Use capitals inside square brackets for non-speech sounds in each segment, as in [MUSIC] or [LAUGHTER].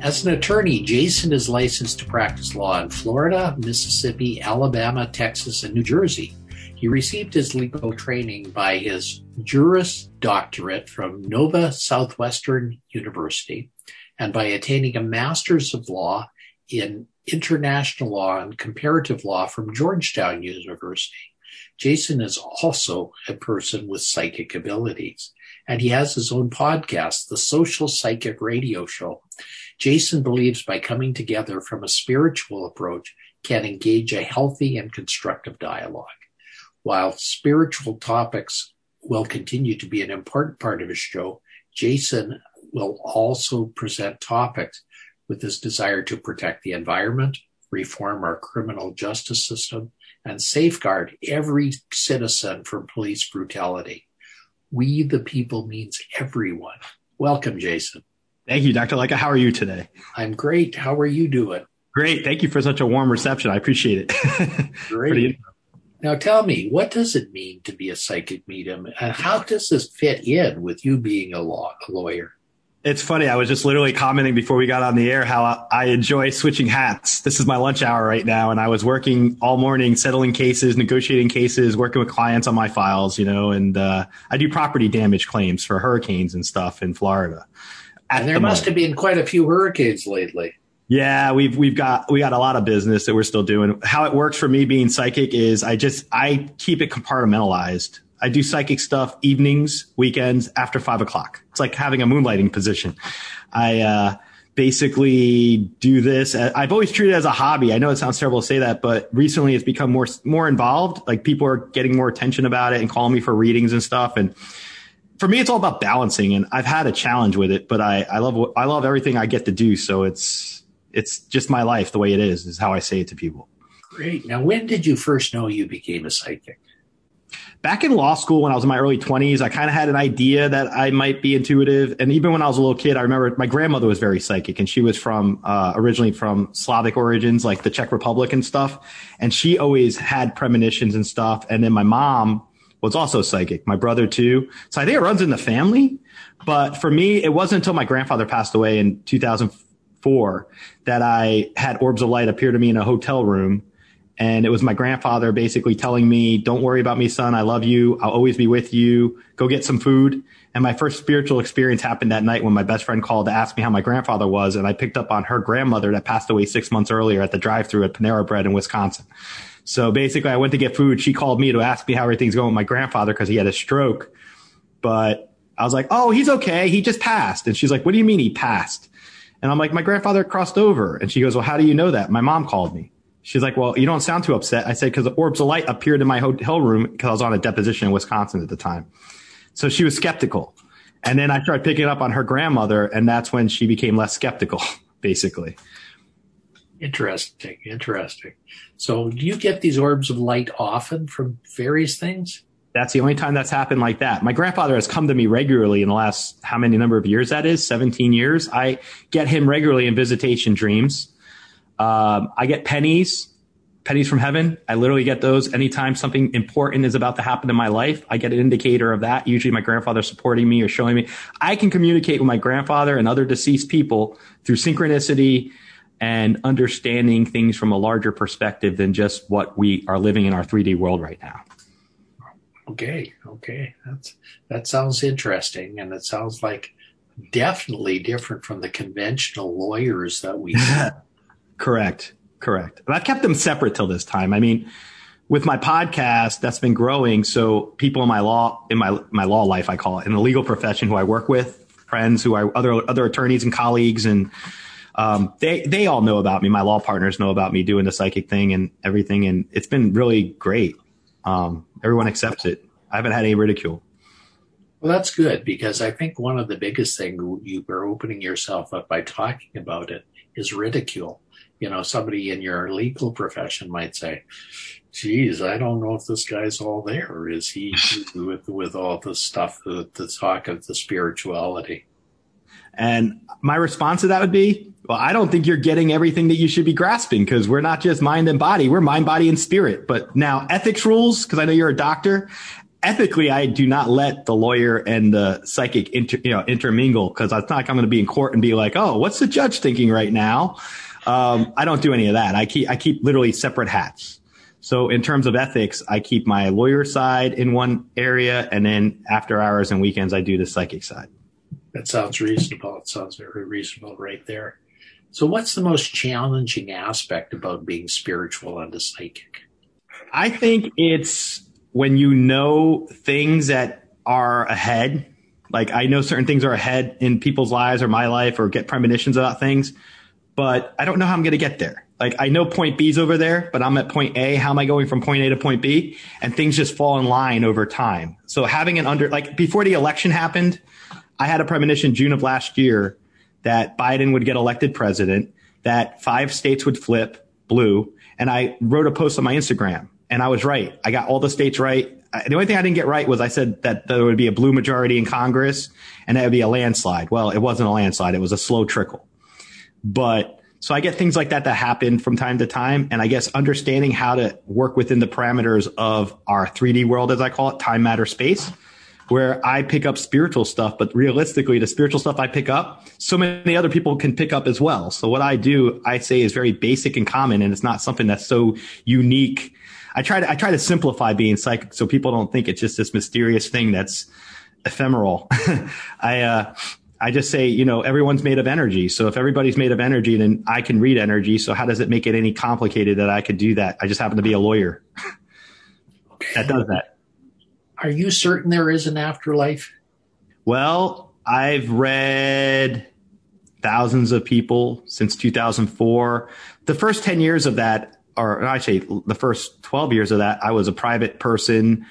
As an attorney, Jason is licensed to practice law in Florida, Mississippi, Alabama, Texas, and New Jersey. He received his legal training by his Juris Doctorate from Nova Southwestern University and by attaining a Master's of Law in International Law and Comparative Law from Georgetown University. Jason is also a person with psychic abilities, and he has his own podcast, The Social Psychic Radio Show. Jason believes by coming together from a spiritual approach can engage a healthy and constructive dialogue. While spiritual topics will continue to be an important part of his show, Jason will also present topics with his desire to protect the environment, reform our criminal justice system, and safeguard every citizen from police brutality. We the people means everyone. Welcome, Jason. Thank you, Dr. Lycka. How are you today? I'm great. How are you doing? Great. Thank you for such a warm reception. I appreciate it. [LAUGHS] great. Now tell me, what does it mean to be a psychic medium? And how does this fit in with you being a, law, a lawyer? It's funny. I was just literally commenting before we got on the air how I enjoy switching hats. This is my lunch hour right now, and I was working all morning, settling cases, negotiating cases, working with clients on my files, you know, and uh, I do property damage claims for hurricanes and stuff in Florida. And there the must moment. have been quite a few hurricanes lately. Yeah, we've we've got we got a lot of business that we're still doing. How it works for me being psychic is I just I keep it compartmentalized. I do psychic stuff evenings, weekends, after five o'clock. It's like having a moonlighting position. I uh, basically do this. I've always treated it as a hobby. I know it sounds terrible to say that, but recently it's become more more involved. Like people are getting more attention about it and calling me for readings and stuff. And for me, it's all about balancing, and I've had a challenge with it, but I, I love I love everything I get to do. So it's it's just my life the way it is. Is how I say it to people. Great. Now, when did you first know you became a psychic? Back in law school, when I was in my early 20s, I kind of had an idea that I might be intuitive. And even when I was a little kid, I remember my grandmother was very psychic, and she was from uh, originally from Slavic origins, like the Czech Republic and stuff. And she always had premonitions and stuff. And then my mom was also psychic. My brother too. So I think it runs in the family. But for me, it wasn't until my grandfather passed away in 2004 that I had orbs of light appear to me in a hotel room. And it was my grandfather basically telling me, don't worry about me, son. I love you. I'll always be with you. Go get some food. And my first spiritual experience happened that night when my best friend called to ask me how my grandfather was. And I picked up on her grandmother that passed away six months earlier at the drive through at Panera Bread in Wisconsin. So basically, I went to get food. She called me to ask me how everything's going with my grandfather because he had a stroke. But I was like, oh, he's okay. He just passed. And she's like, what do you mean he passed? And I'm like, my grandfather crossed over. And she goes, well, how do you know that? My mom called me. She's like, well, you don't sound too upset. I said, because the orbs of light appeared in my hotel room because I was on a deposition in Wisconsin at the time. So she was skeptical. And then I started picking up on her grandmother, and that's when she became less skeptical, [LAUGHS] basically. Interesting, interesting. So, do you get these orbs of light often from various things? That's the only time that's happened like that. My grandfather has come to me regularly in the last how many number of years that is? 17 years. I get him regularly in visitation dreams. Um, I get pennies, pennies from heaven. I literally get those anytime something important is about to happen in my life. I get an indicator of that. Usually my grandfather supporting me or showing me. I can communicate with my grandfather and other deceased people through synchronicity and understanding things from a larger perspective than just what we are living in our 3D world right now. Okay, okay. That's that sounds interesting and it sounds like definitely different from the conventional lawyers that we [LAUGHS] Correct. Correct. And I've kept them separate till this time. I mean, with my podcast that's been growing, so people in my law in my my law life I call it in the legal profession who I work with, friends who are other other attorneys and colleagues and um, they they all know about me. My law partners know about me doing the psychic thing and everything, and it's been really great. Um, everyone accepts it. I haven't had any ridicule. Well, that's good because I think one of the biggest things you are opening yourself up by talking about it is ridicule. You know, somebody in your legal profession might say, geez, I don't know if this guy's all there. Is he [LAUGHS] with, with all the stuff, the, the talk of the spirituality? And my response to that would be, well, I don't think you're getting everything that you should be grasping because we're not just mind and body. We're mind, body, and spirit. But now ethics rules, because I know you're a doctor. Ethically, I do not let the lawyer and the psychic inter, you know, intermingle because it's not like I'm going to be in court and be like, oh, what's the judge thinking right now? Um, I don't do any of that. I keep, I keep literally separate hats. So in terms of ethics, I keep my lawyer side in one area and then after hours and weekends, I do the psychic side. That sounds reasonable. It sounds very reasonable right there. So, what's the most challenging aspect about being spiritual and a psychic? I think it's when you know things that are ahead. Like, I know certain things are ahead in people's lives or my life or get premonitions about things, but I don't know how I'm going to get there. Like, I know point B is over there, but I'm at point A. How am I going from point A to point B? And things just fall in line over time. So, having an under, like, before the election happened, I had a premonition June of last year that Biden would get elected president, that five states would flip blue. And I wrote a post on my Instagram and I was right. I got all the states right. Uh, the only thing I didn't get right was I said that there would be a blue majority in Congress and that would be a landslide. Well, it wasn't a landslide. It was a slow trickle. But so I get things like that that happen from time to time. And I guess understanding how to work within the parameters of our 3D world, as I call it, time, matter, space where I pick up spiritual stuff, but realistically, the spiritual stuff I pick up, so many other people can pick up as well. So what I do, I say is very basic and common, and it's not something that's so unique. I try to, I try to simplify being psychic so people don't think it's just this mysterious thing that's ephemeral. [LAUGHS] I, uh, I just say, you know, everyone's made of energy. So if everybody's made of energy, then I can read energy. So how does it make it any complicated that I could do that? I just happen to be a lawyer [LAUGHS] that does that. Are you certain there is an afterlife? Well, I've read thousands of people since 2004. The first 10 years of that, or actually the first 12 years of that, I was a private person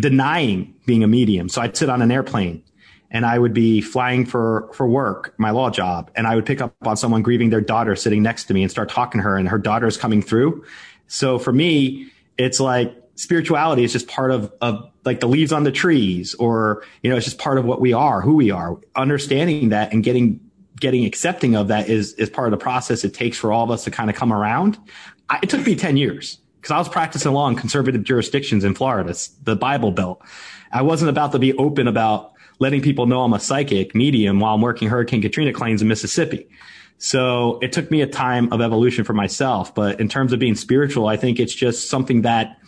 denying being a medium. So I'd sit on an airplane and I would be flying for, for work, my law job, and I would pick up on someone grieving their daughter sitting next to me and start talking to her and her daughter's coming through. So for me, it's like spirituality is just part of, of like the leaves on the trees or, you know, it's just part of what we are, who we are. Understanding that and getting, getting accepting of that is, is part of the process it takes for all of us to kind of come around. I, it took me 10 years because I was practicing law in conservative jurisdictions in Florida, the Bible Belt. I wasn't about to be open about letting people know I'm a psychic medium while I'm working Hurricane Katrina claims in Mississippi. So it took me a time of evolution for myself. But in terms of being spiritual, I think it's just something that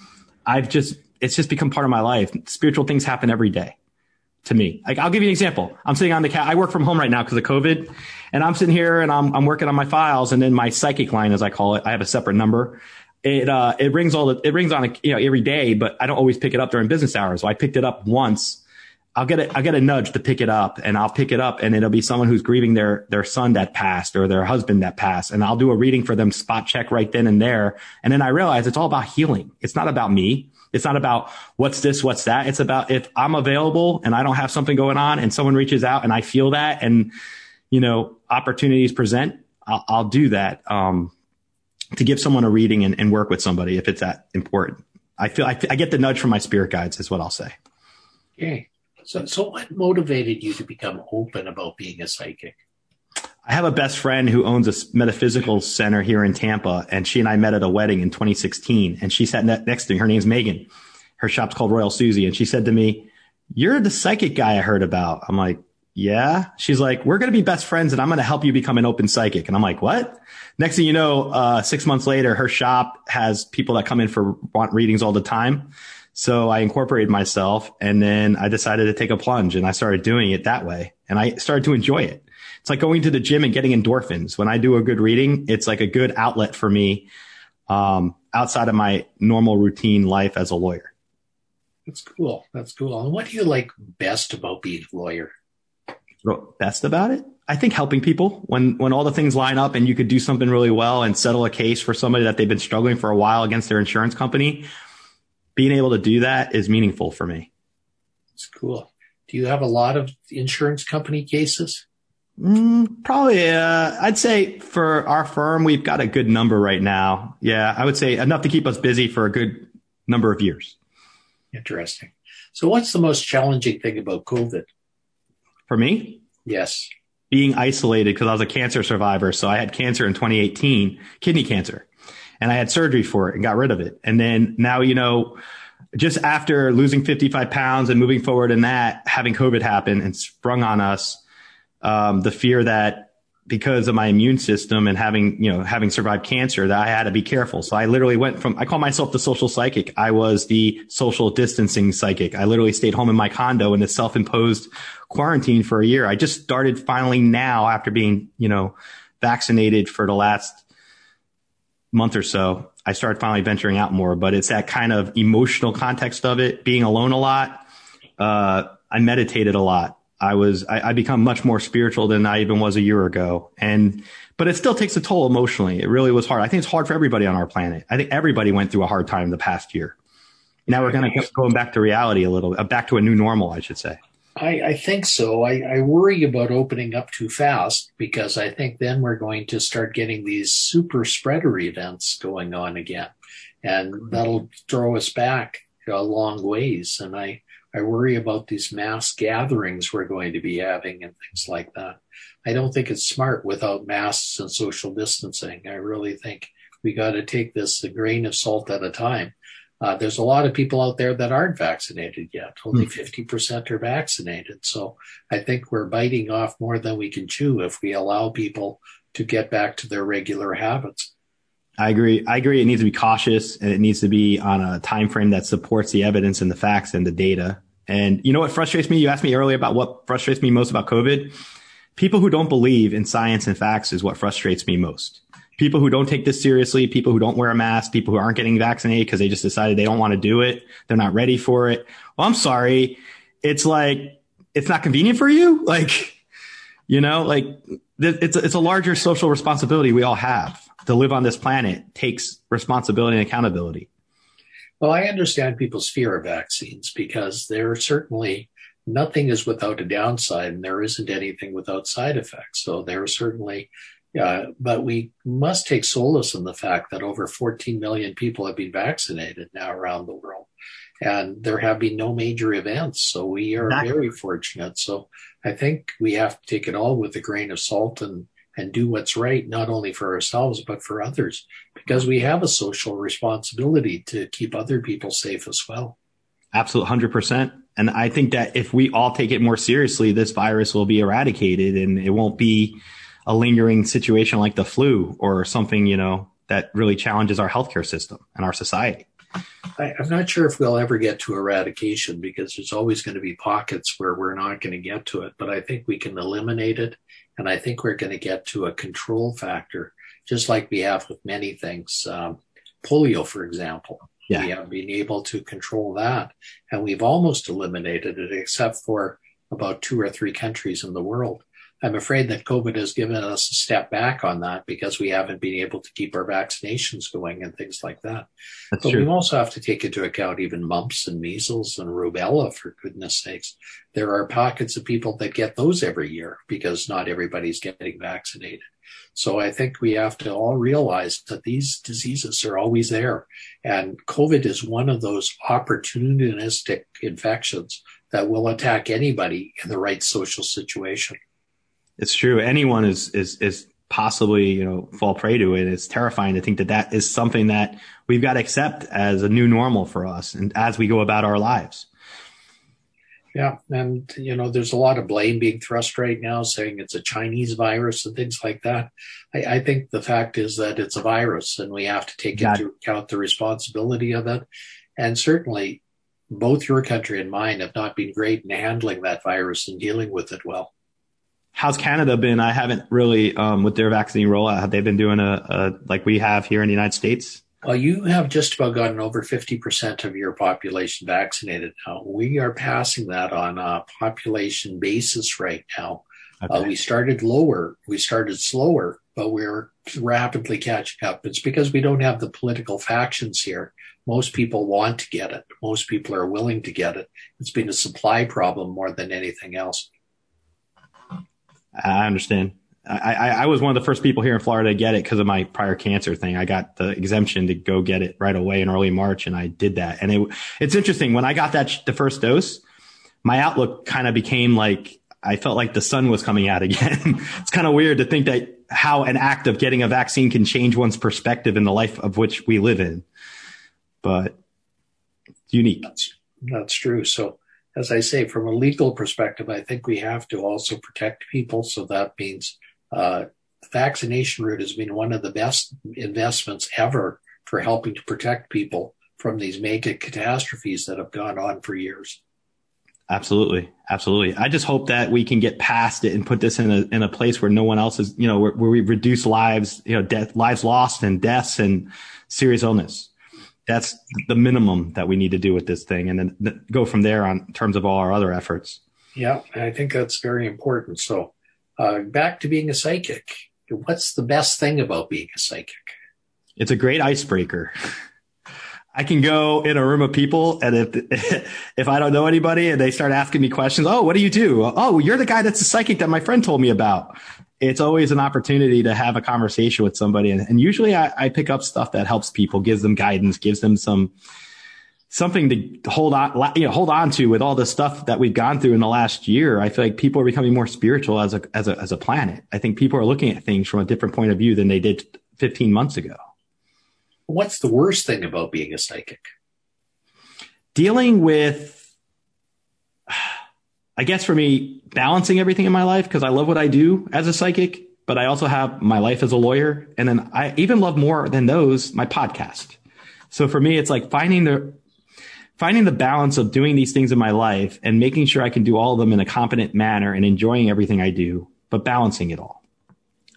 I've just, it's just become part of my life. Spiritual things happen every day to me. Like I'll give you an example. I'm sitting on the cat. I work from home right now because of COVID and I'm sitting here and I'm, I'm working on my files and then my psychic line, as I call it, I have a separate number. It, uh, it rings all the, it rings on, you know, every day, but I don't always pick it up during business hours. So I picked it up once. I'll get it, I'll get a nudge to pick it up and I'll pick it up and it'll be someone who's grieving their, their son that passed or their husband that passed. And I'll do a reading for them spot check right then and there. And then I realize it's all about healing. It's not about me. It's not about what's this, what's that. It's about if I'm available and I don't have something going on and someone reaches out and I feel that and, you know, opportunities present, I'll, I'll do that. Um, to give someone a reading and, and, work with somebody if it's that important. I feel I, I, get the nudge from my spirit guides is what I'll say. Okay. So, so what motivated you to become open about being a psychic? I have a best friend who owns a metaphysical center here in Tampa, and she and I met at a wedding in 2016. And she sat next to me. Her name's Megan. Her shop's called Royal Susie. And she said to me, You're the psychic guy I heard about. I'm like, Yeah. She's like, We're going to be best friends, and I'm going to help you become an open psychic. And I'm like, What? Next thing you know, uh, six months later, her shop has people that come in for want readings all the time. So I incorporated myself and then I decided to take a plunge and I started doing it that way and I started to enjoy it it's like going to the gym and getting endorphins. When I do a good reading, it's like a good outlet for me um, outside of my normal routine life as a lawyer. That's cool. That's cool. And what do you like best about being a lawyer? Best about it? I think helping people when when all the things line up and you could do something really well and settle a case for somebody that they've been struggling for a while against their insurance company. Being able to do that is meaningful for me. It's cool. Do you have a lot of insurance company cases? Mm, probably, uh, I'd say for our firm, we've got a good number right now. Yeah, I would say enough to keep us busy for a good number of years. Interesting. So, what's the most challenging thing about COVID? For me? Yes. Being isolated because I was a cancer survivor. So, I had cancer in 2018, kidney cancer, and I had surgery for it and got rid of it. And then now, you know, just after losing 55 pounds and moving forward in that, having COVID happen and sprung on us, um, the fear that because of my immune system and having, you know, having survived cancer that I had to be careful. So I literally went from, I call myself the social psychic. I was the social distancing psychic. I literally stayed home in my condo in a self-imposed quarantine for a year. I just started finally now after being, you know, vaccinated for the last month or so. I started finally venturing out more, but it's that kind of emotional context of it, being alone a lot. Uh, I meditated a lot. I was, I, I become much more spiritual than I even was a year ago. And, but it still takes a toll emotionally. It really was hard. I think it's hard for everybody on our planet. I think everybody went through a hard time the past year. Now we're going to going back to reality a little, uh, back to a new normal, I should say. I, I think so. I, I, worry about opening up too fast because I think then we're going to start getting these super spreader events going on again, and that'll throw us back a long ways. And I, I worry about these mass gatherings we're going to be having and things like that. I don't think it's smart without masks and social distancing. I really think we got to take this a grain of salt at a time. Uh, there's a lot of people out there that aren't vaccinated yet. Only mm. 50% are vaccinated. So I think we're biting off more than we can chew if we allow people to get back to their regular habits. I agree. I agree. It needs to be cautious and it needs to be on a time frame that supports the evidence and the facts and the data. And you know what frustrates me? You asked me earlier about what frustrates me most about COVID. People who don't believe in science and facts is what frustrates me most. People who don't take this seriously, people who don't wear a mask, people who aren't getting vaccinated because they just decided they don't want to do it. They're not ready for it. Well, I'm sorry. It's like, it's not convenient for you. [LAUGHS] Like, you know, like it's, it's a larger social responsibility we all have to live on this planet takes responsibility and accountability. Well, I understand people's fear of vaccines because there are certainly nothing is without a downside and there isn't anything without side effects. So there are certainly, uh, but we must take solace in the fact that over 14 million people have been vaccinated now around the world and there have been no major events. So we are exactly. very fortunate. So I think we have to take it all with a grain of salt and and do what's right, not only for ourselves, but for others, because we have a social responsibility to keep other people safe as well. Absolutely, 100%. And I think that if we all take it more seriously, this virus will be eradicated and it won't be a lingering situation like the flu or something, you know, that really challenges our healthcare system and our society. I, am not sure if we'll ever get to eradication because there's always going to be pockets where we're not going to get to it, but I think we can eliminate it and I think we're going to get to a control factor, just like we have with many things. Um, polio, for example. Yeah. We have been able to control that. And we've almost eliminated it, except for about two or three countries in the world. I'm afraid that COVID has given us a step back on that because we haven't been able to keep our vaccinations going and things like that. That's but true. we also have to take into account even mumps and measles and rubella, for goodness sakes. There are pockets of people that get those every year because not everybody's getting vaccinated. So I think we have to all realize that these diseases are always there. And COVID is one of those opportunistic infections that will attack anybody in the right social situation. It's true. Anyone is is is possibly you know fall prey to it. It's terrifying to think that that is something that we've got to accept as a new normal for us and as we go about our lives. Yeah, and you know, there's a lot of blame being thrust right now, saying it's a Chinese virus and things like that. I, I think the fact is that it's a virus, and we have to take into account the responsibility of it. And certainly, both your country and mine have not been great in handling that virus and dealing with it well how's Canada been? I haven't really, um, with their vaccine rollout, have they been doing a, a, like we have here in the United States? Well, you have just about gotten over 50% of your population vaccinated now. We are passing that on a population basis right now. Uh, okay. Uh, we started lower, we started slower, but we're rapidly catching up. It's because we don't have the political factions here. Most people want to get it. Most people are willing to get it. It's been a supply problem more than anything else. I understand. I, I, I, was one of the first people here in Florida to get it because of my prior cancer thing. I got the exemption to go get it right away in early March, and I did that. And it, it's interesting when I got that the first dose, my outlook kind of became like I felt like the sun was coming out [LAUGHS] again. it's kind of weird to think that how an act of getting a vaccine can change one's perspective in the life of which we live in, but it's unique. That's, that's true. So as I say, from a legal perspective, I think we have to also protect people. So that means uh, vaccination route has been one of the best investments ever for helping to protect people from these mega catastrophes that have gone on for years. Absolutely, absolutely. I just hope that we can get past it and put this in a in a place where no one else is, you know, where, where we reduce lives, you know, death, lives lost and deaths and serious illness that's the minimum that we need to do with this thing and then go from there on in terms of all our other efforts. Yeah, I think that's very important. So, uh, back to being a psychic. What's the best thing about being a psychic? It's a great icebreaker. I can go in a room of people and if, [LAUGHS] if I don't know anybody and they start asking me questions, oh, what do you do? Oh, you're the guy that's a psychic that my friend told me about it's always an opportunity to have a conversation with somebody. And, and usually I, I, pick up stuff that helps people, gives them guidance, gives them some, something to hold on, you know, hold on to with all the stuff that we've gone through in the last year. I feel like people are becoming more spiritual as a, as a, as a planet. I think people are looking at things from a different point of view than they did 15 months ago. What's the worst thing about being a psychic? Dealing with I guess for me, balancing everything in my life because I love what I do as a psychic, but I also have my life as a lawyer. And then I even love more than those, my podcast. So for me, it's like finding the, finding the balance of doing these things in my life and making sure I can do all of them in a competent manner and enjoying everything I do, but balancing it all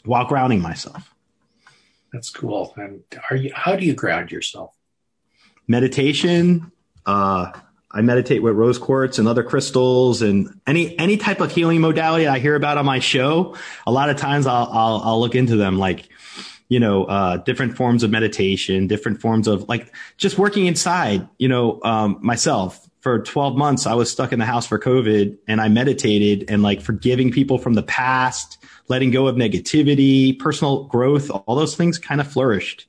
while grounding myself. That's cool. And are you, how do you ground yourself? Meditation, uh, I meditate with rose quartz and other crystals and any any type of healing modality I hear about on my show. A lot of times I'll I'll, I'll look into them like you know uh, different forms of meditation, different forms of like just working inside. You know um, myself for 12 months I was stuck in the house for COVID and I meditated and like forgiving people from the past, letting go of negativity, personal growth, all those things kind of flourished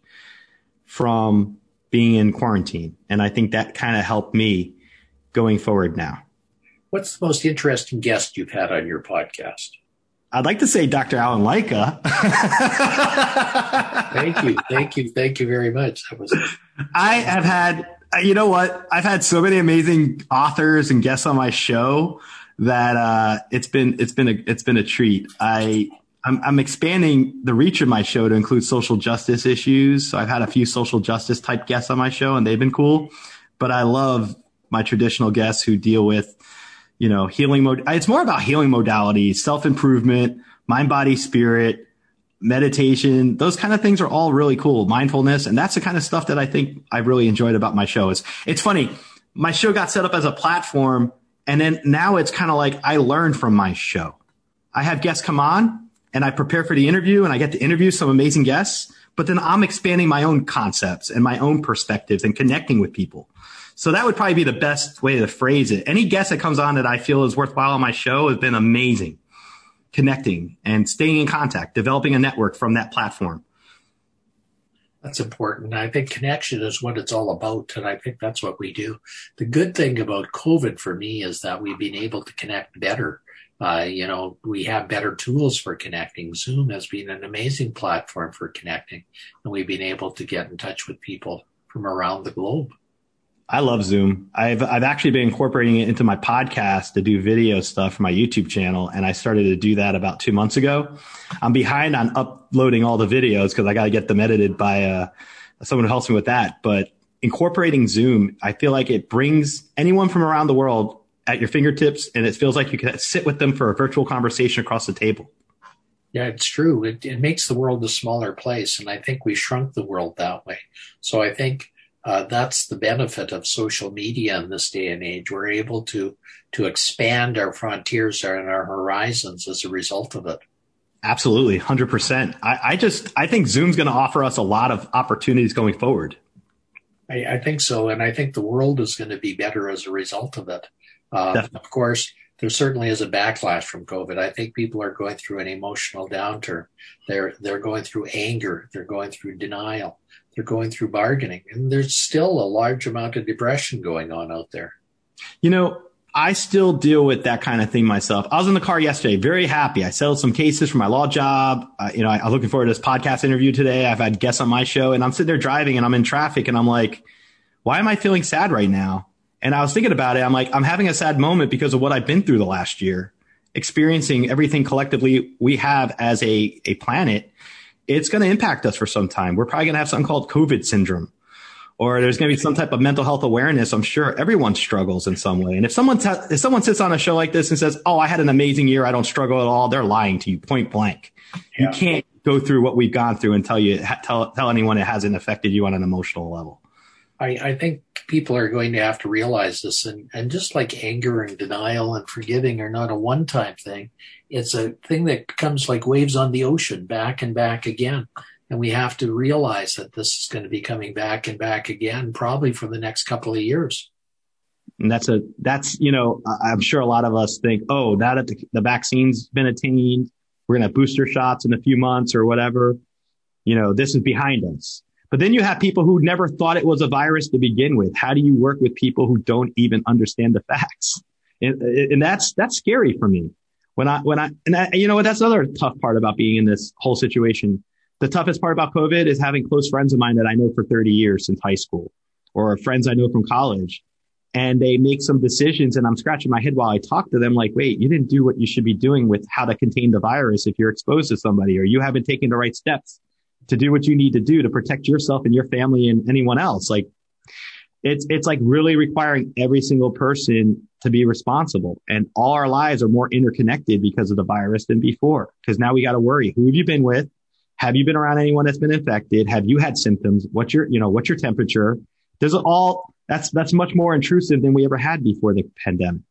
from being in quarantine. And I think that kind of helped me going forward now? What's the most interesting guest you've had on your podcast? I'd like to say Dr. Allen Lycka. [LAUGHS] thank you. Thank you. Thank you very much. That was [LAUGHS] I have had you know what? I've had so many amazing authors and guests on my show that uh, it's been it's been a it's been a treat. I I'm, I'm, expanding the reach of my show to include social justice issues. So I've had a few social justice type guests on my show, and they've been cool. But I love my traditional guests who deal with, you know, healing mode. It's more about healing modality, self improvement, mind, body, spirit, meditation. Those kind of things are all really cool. Mindfulness. And that's the kind of stuff that I think I really enjoyed about my show. It's, it's funny. My show got set up as a platform and then now it's kind of like I learned from my show. I have guests come on and I prepare for the interview and I get to interview some amazing guests, but then I'm expanding my own concepts and my own perspectives and connecting with people. So that would probably be the best way to phrase it. Any guest that comes on that I feel is worthwhile on my show has been amazing. Connecting and staying in contact, developing a network from that platform. That's important. I think connection is what it's all about. And I think that's what we do. The good thing about COVID for me is that we've been able to connect better. Uh, you know, we have better tools for connecting. Zoom has been an amazing platform for connecting, and we've been able to get in touch with people from around the globe. I love Zoom. I've I've actually been incorporating it into my podcast to do video stuff for my YouTube channel, and I started to do that about two months ago. I'm behind on uploading all the videos because I got to get them edited by uh, someone who helps me with that. But incorporating Zoom, I feel like it brings anyone from around the world at your fingertips, and it feels like you can sit with them for a virtual conversation across the table. Yeah, it's true. It, it makes the world a smaller place, and I think we shrunk the world that way. So I think uh, that's the benefit of social media in this day and age. We're able to to expand our frontiers and our horizons as a result of it. Absolutely, hundred percent. I, I, just I think Zoom's going to offer us a lot of opportunities going forward. I, I, think so, and I think the world is going to be better as a result of it. Uh, of course, there certainly is a backlash from COVID. I think people are going through an emotional downturn. They're they're going through anger. They're going through denial. They're going through bargaining, and there's still a large amount of depression going on out there. You know, I still deal with that kind of thing myself. I was in the car yesterday, very happy. I settled some cases for my law job. Uh, you know, I, am looking forward to this podcast interview today. I've had guests on my show, and I'm sitting there driving, and I'm in traffic, and I'm like, why am I feeling sad right now? And I was thinking about it. I'm like, I'm having a sad moment because of what I've been through the last year, experiencing everything collectively we have as a, a planet. It's going to impact us for some time. We're probably going to have something called COVID syndrome or there's going to be some type of mental health awareness. I'm sure everyone struggles in some way. And if someone, t- if someone sits on a show like this and says, Oh, I had an amazing year. I don't struggle at all. They're lying to you point blank. Yeah. You can't go through what we've gone through and tell you, tell, tell anyone it hasn't affected you on an emotional level. I, I think people are going to have to realize this and, and just like anger and denial and forgiving are not a one time thing. It's a thing that comes like waves on the ocean back and back again. And we have to realize that this is going to be coming back and back again, probably for the next couple of years. And that's a, that's, you know, I'm sure a lot of us think, oh, now that the, the vaccine's been attained, we're going to have booster shots in a few months or whatever. You know, this is behind us. But then you have people who never thought it was a virus to begin with. How do you work with people who don't even understand the facts? And, and that's, that's scary for me. When I, when I, and I, you know what, that's another tough part about being in this whole situation. The toughest part about COVID is having close friends of mine that I know for 30 years since high school or friends I know from college. And they make some decisions and I'm scratching my head while I talk to them like, wait, you didn't do what you should be doing with how to contain the virus if you're exposed to somebody or you haven't taken the right steps to do what you need to do to protect yourself and your family and anyone else. Like it's, it's like really requiring every single person to be responsible and all our lives are more interconnected because of the virus than before. Cause now we got to worry. Who have you been with? Have you been around anyone that's been infected? Have you had symptoms? What's your, you know, what's your temperature? There's all, that's, that's much more intrusive than we ever had before the pandemic.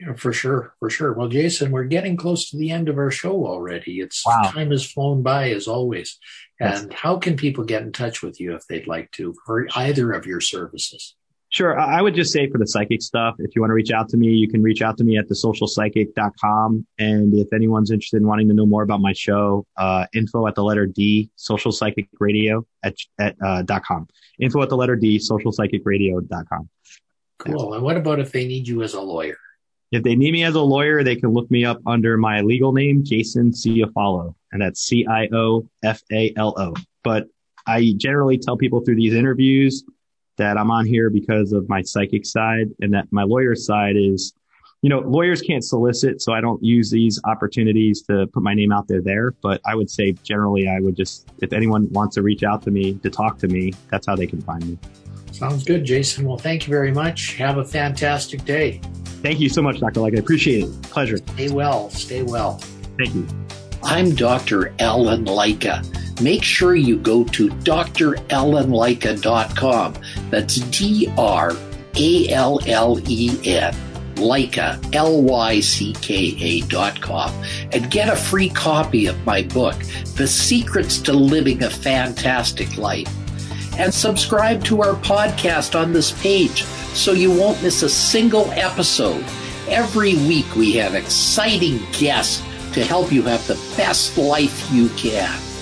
Yeah, for sure, for sure. Well, Jason, we're getting close to the end of our show already. It's wow. time has flown by as always. And how can people get in touch with you if they'd like to for either of your services? Sure. I would just say for the psychic stuff, if you want to reach out to me, you can reach out to me at thesocialpsychic.com. And if anyone's interested in wanting to know more about my show, uh, info at the letter D, social psychic radio at, at, uh, dot com. Info at the letter D, social psychic radio dot com. Cool. And what about if they need you as a lawyer? If they need me as a lawyer, they can look me up under my legal name, Jason Ciofalo, and that's C-I-O-F-A-L-O. But I generally tell people through these interviews that I'm on here because of my psychic side and that my lawyer side is, you know, lawyers can't solicit. So I don't use these opportunities to put my name out there there. But I would say generally, I would just, if anyone wants to reach out to me to talk to me, that's how they can find me. Sounds good, Jason. Well, thank you very much. Have a fantastic day. Thank you so much, Dr. Lycka. I appreciate it. Pleasure. Stay well. Stay well. Thank you. I'm Dr. Allen Lycka. Make sure you go to drallenlycka.com. That's D R A L L E N. Lycka, L-Y-C-K-A dot com, and get a free copy of my book, The Secrets to Living a Fantastic Life. And subscribe to our podcast on this page so you won't miss a single episode. Every week we have exciting guests to help you have the best life you can.